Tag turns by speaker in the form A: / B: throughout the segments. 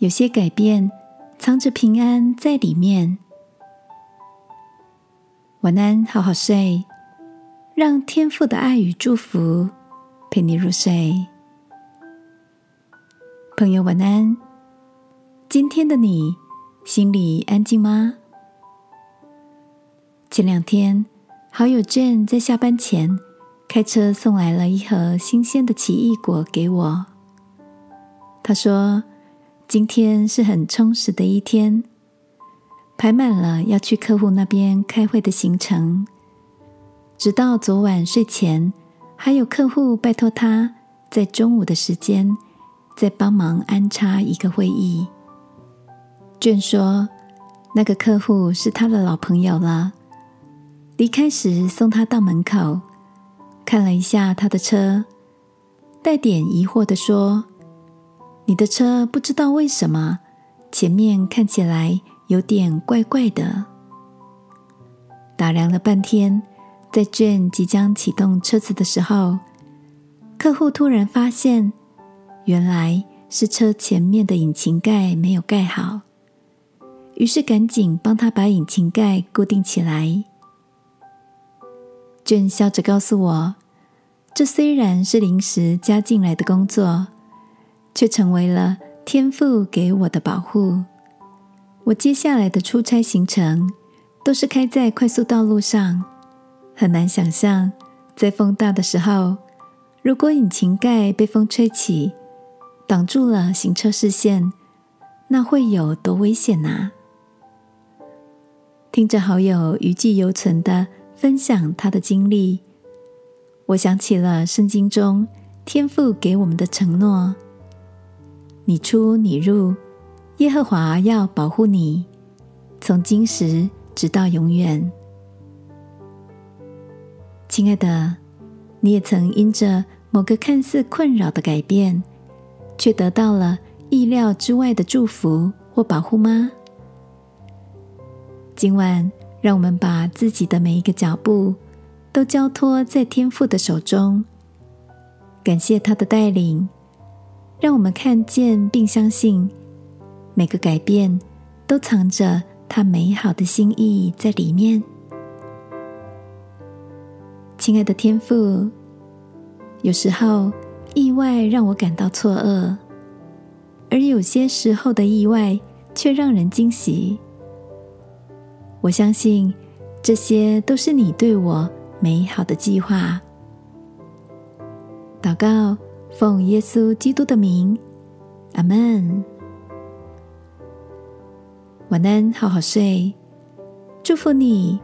A: 有些改变藏着平安在里面。晚安，好好睡，让天父的爱与祝福陪你入睡。朋友，晚安。今天的你心里安静吗？前两天，好友 Jane 在下班前开车送来了一盒新鲜的奇异果给我。他说：“今天是很充实的一天，排满了要去客户那边开会的行程。直到昨晚睡前，还有客户拜托他在中午的时间再帮忙安插一个会议。”卷说：“那个客户是他的老朋友了。离开时送他到门口，看了一下他的车，带点疑惑的说：‘你的车不知道为什么前面看起来有点怪怪的。’打量了半天，在卷即将启动车子的时候，客户突然发现，原来是车前面的引擎盖没有盖好。”于是赶紧帮他把引擎盖固定起来。卷笑着告诉我：“这虽然是临时加进来的工作，却成为了天父给我的保护。我接下来的出差行程都是开在快速道路上，很难想象在风大的时候，如果引擎盖被风吹起，挡住了行车视线，那会有多危险呐！”听着好友余悸犹存的分享他的经历，我想起了圣经中天父给我们的承诺：“你出你入，耶和华要保护你，从今时直到永远。”亲爱的，你也曾因着某个看似困扰的改变，却得到了意料之外的祝福或保护吗？今晚，让我们把自己的每一个脚步都交托在天父的手中，感谢他的带领，让我们看见并相信每个改变都藏着他美好的心意在里面。亲爱的天父，有时候意外让我感到错愕，而有些时候的意外却让人惊喜。我相信这些都是你对我美好的计划。祷告，奉耶稣基督的名，阿门。晚安，好好睡。祝福你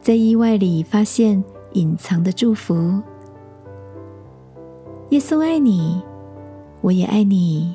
A: 在意外里发现隐藏的祝福。耶稣爱你，我也爱你。